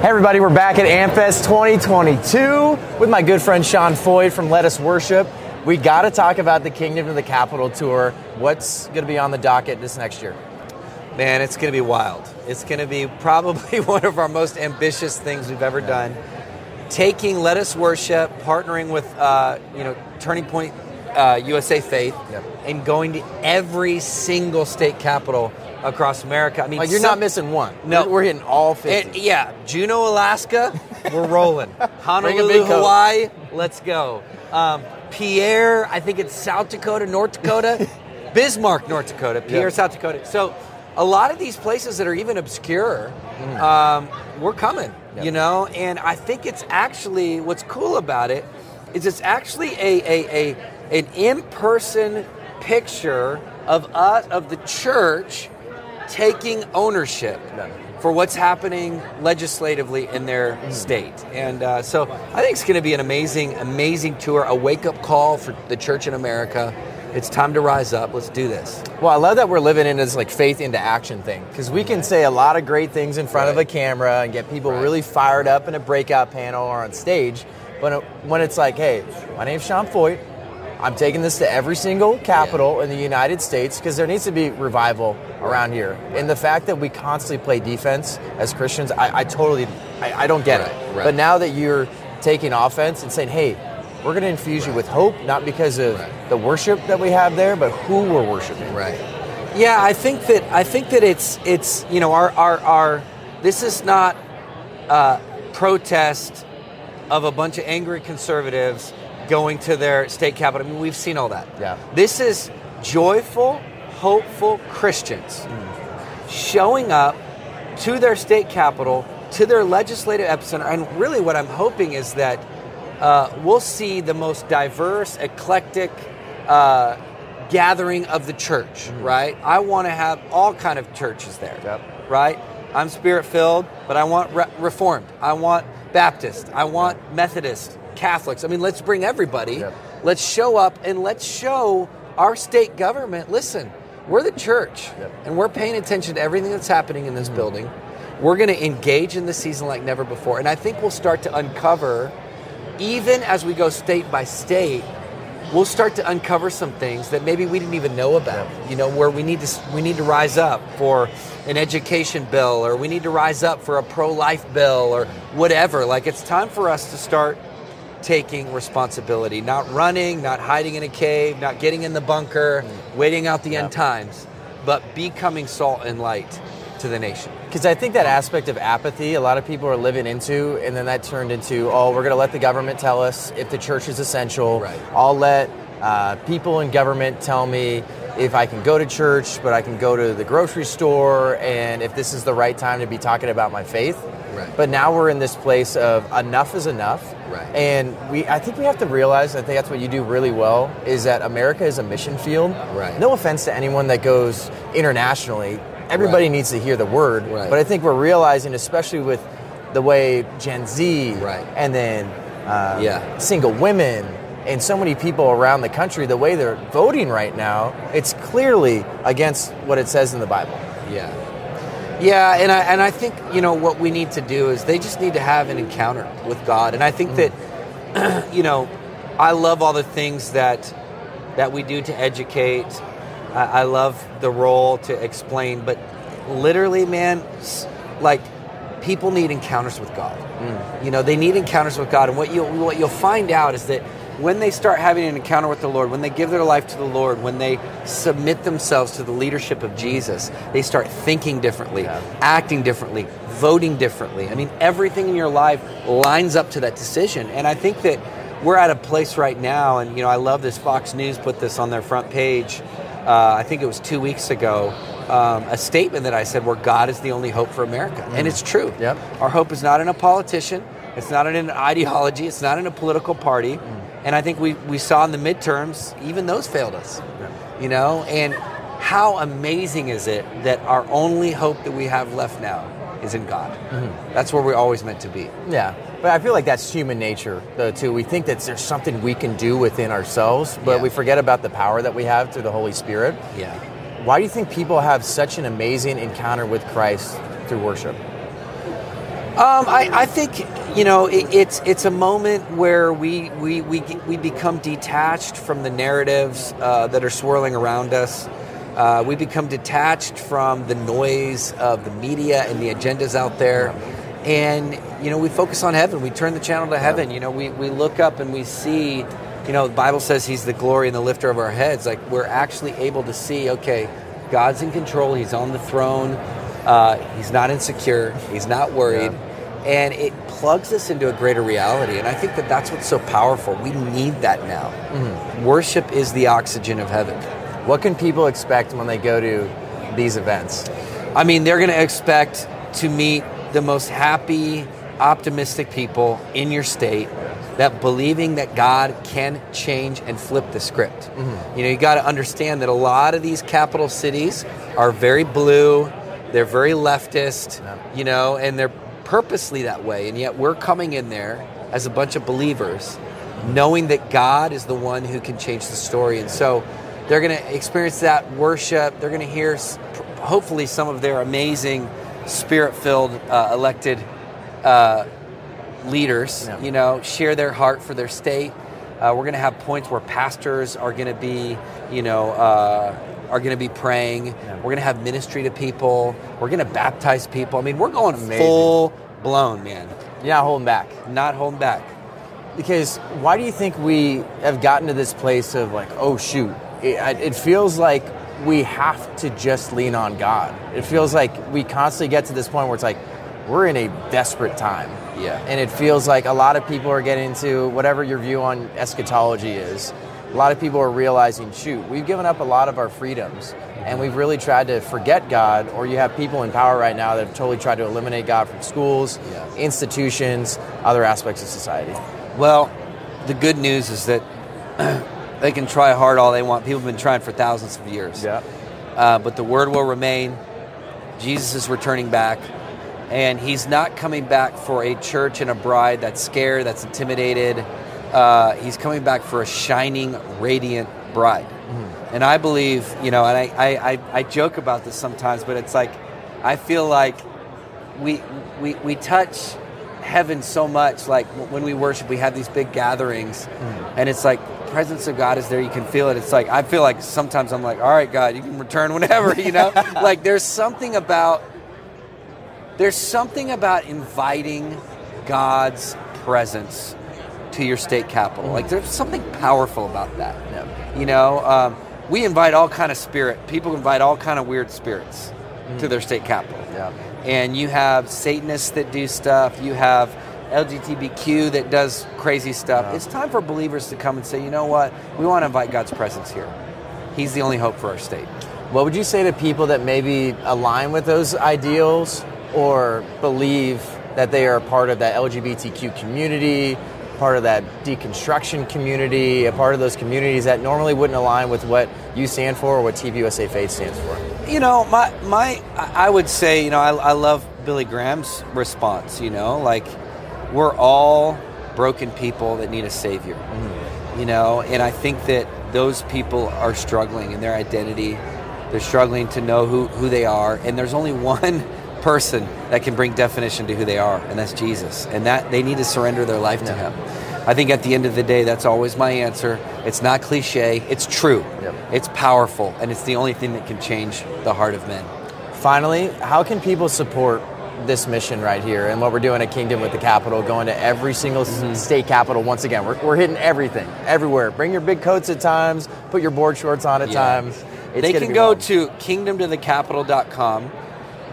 Hey everybody, we're back at AmFest 2022 with my good friend Sean Feucht from Let Us Worship. We got to talk about the Kingdom of the Capitol tour. What's going to be on the docket this next year? Man, it's going to be wild. It's going to be probably one of our most ambitious things we've ever done. Taking Let Us Worship, partnering with uh, you know Turning Point uh, USA Faith, Yep. and going to every single state capital across America. I mean, Like you're some- not missing one. No. we're, we're hitting all 50. And, yeah, Juneau, Alaska, we're rolling. Honolulu. Hawaii, let's go. Um, Pierre, I think it's South Dakota, North Dakota, Bismarck, North Dakota, Pierre, Yeah. South Dakota. So a lot of these places that are even obscure, um, we're coming, Mm. Yeah. you know. And I think it's actually what's cool about it is it's actually a, a, a an in-person picture of us of the church taking ownership for what's happening legislatively in their state. And uh, so I think it's going to be an amazing, amazing tour, a wake up call for the church in America. It's time to rise up. Let's do this. Well, I love that we're living in this like faith into action thing because we can say a lot of great things in front of a camera and get people Right. really fired up in a breakout panel or on stage. But it- when it's like, hey, my name's Sean Feucht, I'm taking this to every single capital in the United States because there needs to be revival around here. And the fact that we constantly play defense as Christians, I, I totally, I, I don't get Right, it. right. But now that you're taking offense and saying, hey, we're going to infuse you with hope, not because of Right. the worship that we have there, but who we're worshiping. Right. Yeah, I think that I think that it's it's you know our our, our this is not a protest of a bunch of angry conservatives going to their state capital. I mean, we've seen all that. Yeah. This is joyful, hopeful Christians showing up to their state capital, to their legislative epicenter, and really what I'm hoping is that uh, we'll see the most diverse, eclectic uh, gathering of the church. Right? I want to have all kind of churches there. Yep. Right? I'm spirit filled, but I want re- Reformed. I want Baptist. I want Methodist, Catholics. I mean, let's bring everybody. Yep. Let's show up and let's show our state government. Listen, we're the church, Yep. Mm-hmm. and we're paying attention to everything that's happening in this building. We're going to engage in the season like never before, and I think we'll start to uncover, even as we go state by state, we'll start to uncover some things that maybe we didn't even know about. You know, where we need to we need to rise up for an education bill, or we need to rise up for a pro-life bill, or whatever. Like it's time for us to start taking responsibility, not running, not hiding in a cave, not getting in the bunker, waiting out the end times, but becoming salt and light to the nation. Because I think that aspect of apathy, a lot of people are living into, and then that turned into, oh, we're going to let the government tell us if the church is essential. Right. I'll let uh, people in government tell me if I can go to church, but I can go to the grocery store, and if this is the right time to be talking about my faith. Right. But now we're in this place of enough is enough. Right. And we, I think we have to realize, I think that's what you do really well, is that America is a mission field. Right. No offense to anyone that goes internationally. Everybody Right. needs to hear the word. Right. But I think we're realizing, especially with the way Gen Z Right. and then uh, Yeah. single women and so many people around the country, the way they're voting right now, it's clearly against what it says in the Bible. Yeah. Yeah, and I and I think you know what we need to do is they just need to have an encounter with God, and I think that you know I love all the things that that we do to educate. I, I love the role to explain, but literally, man, like people need encounters with God. Mm. You know, they need encounters with God, and what you what you'll find out is that when they start having an encounter with the Lord, when they give their life to the Lord, when they submit themselves to the leadership of Jesus, they start thinking differently, Yeah. acting differently, voting differently. I mean, everything in your life lines up to that decision. And I think that we're at a place right now, and you know, I love this. Fox News put this on their front page. Uh, I think it was two weeks ago. Um, a statement that I said where God is the only hope for America, and it's true. Yep. Our hope is not in a politician. It's not in an ideology. It's not in a political party. And I think we, we saw in the midterms, even those failed us. You know, and how amazing is it that our only hope that we have left now is in God? Mm-hmm. That's where we're always meant to be. Yeah, but I feel like that's human nature, though, too. We think that there's something we can do within ourselves, but Yeah. we forget about the power that we have through the Holy Spirit. Yeah. Why do you think people have such an amazing encounter with Christ through worship? Um, I, I think you know it, it's it's a moment where we we, we we become detached from the narratives uh, that are swirling around us. Uh, we become detached from the noise of the media and the agendas out there, and you know we focus on heaven. We turn the channel to heaven. You know we we look up and we see. You know the Bible says He's the glory and the lifter of our heads. Like we're actually able to see. Okay, God's in control. He's on the throne. Uh, he's not insecure. He's not worried. Yeah. And it plugs us into a greater reality. And I think that that's what's so powerful. We need that now. Mm-hmm. Worship is the oxygen of heaven. What can people expect when they go to these events? I mean, they're going to expect to meet the most happy, optimistic people in your state that believing that God can change and flip the script. Mm-hmm. You know, you got to understand that a lot of these capital cities are very blue, they're very leftist, yeah. you know, and they're purposely that way. And yet we're coming in there as a bunch of believers, knowing that God is the one who can change the story. And so they're going to experience that worship. They're going to hear, hopefully, some of their amazing spirit filled uh, elected uh, leaders, yeah. you know, share their heart for their state. Uh, we're going to have points where pastors are going to be, you know, uh, are going to be praying. Yeah. We're going to have ministry to people. We're going to baptize people. I mean, we're going Amazing. full blown, man. You're not holding back. Not holding back. Because why do you think we have gotten to this place of like, oh shoot, it, it feels like we have to just lean on God. It feels like we constantly get to this point where it's like we're in a desperate time. Yeah. And it feels like a lot of people are getting into whatever your view on eschatology is a lot of people are realizing, shoot, we've given up a lot of our freedoms and we've really tried to forget God, or you have people in power right now that have totally tried to eliminate God from schools, yeah. institutions, other aspects of society. Well, the good news is that they can try hard all they want. People have been trying for thousands of years. Yeah. Uh, but the word will remain. Jesus is returning back. And he's not coming back for a church and a bride that's scared, that's intimidated, uh, he's coming back for a shining, radiant bride. Mm-hmm. And I believe, you know, and I, I, I, I, joke about this sometimes, but it's like, I feel like we, we, we touch heaven so much. Like when we worship, we have these big gatherings, mm-hmm. and it's like, presence of God is there. You can feel it. It's like, I feel like sometimes I'm like, all right, God, you can return whenever, you know? like there's something about, there's something about inviting God's presence to your state capital. Like there's something powerful about that. You know, um, we invite all kind of spirit. People invite all kind of weird spirits mm. to their state capital. Yeah. And you have Satanists that do stuff. You have LGBTQ that does crazy stuff. Yeah. It's time for believers to come and say, you know what? We want to invite God's presence here. He's the only hope for our state. What would you say to people that maybe align with those ideals or believe that they are part of that LGBTQ community part of that deconstruction community, a part of those communities that normally wouldn't align with what you stand for or what TPUSA Faith stands for? You know, my my I would say, you know, I, I love Billy Graham's response. You know, like we're all broken people that need a savior. Mm-hmm. You know, and I think that those people are struggling in their identity. They're struggling to know who, who they are, and there's only one person that can bring definition to who they are, and that's Jesus. And that they need to surrender their life to Him. I think at the end of the day, that's always my answer. It's not cliche, it's true, yep. it's powerful, and it's the only thing that can change the heart of men. Finally, how can people support this mission right here and what we're doing at Kingdom with the Capitol, going to every single mm-hmm. state capital once again? We're, we're hitting everything, everywhere. Bring your big coats at times, put your board shorts on at yeah. times. It's they can go fun. to kingdomtothecapital.com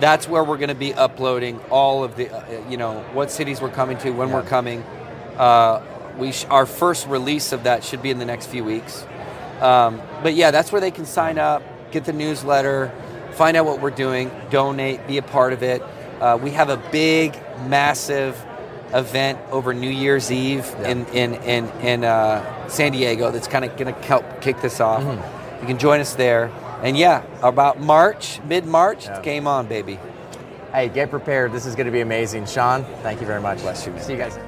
that's where we're going to be uploading all of the, uh, you know, what cities we're coming to, when yeah. we're coming. Uh, we sh- our first release of that should be in the next few weeks. Um, but yeah, that's where they can sign up, get the newsletter, find out what we're doing, donate, be a part of it. Uh, we have a big, massive event over New Year's Eve yeah. in in in, in uh, San Diego that's kind of going to help kick this off. Mm-hmm. You can join us there. And yeah, about March, mid March, yeah. game on, baby. Hey, get prepared. This is going to be amazing. Sean, thank you very much. Bless you. Man. See you guys.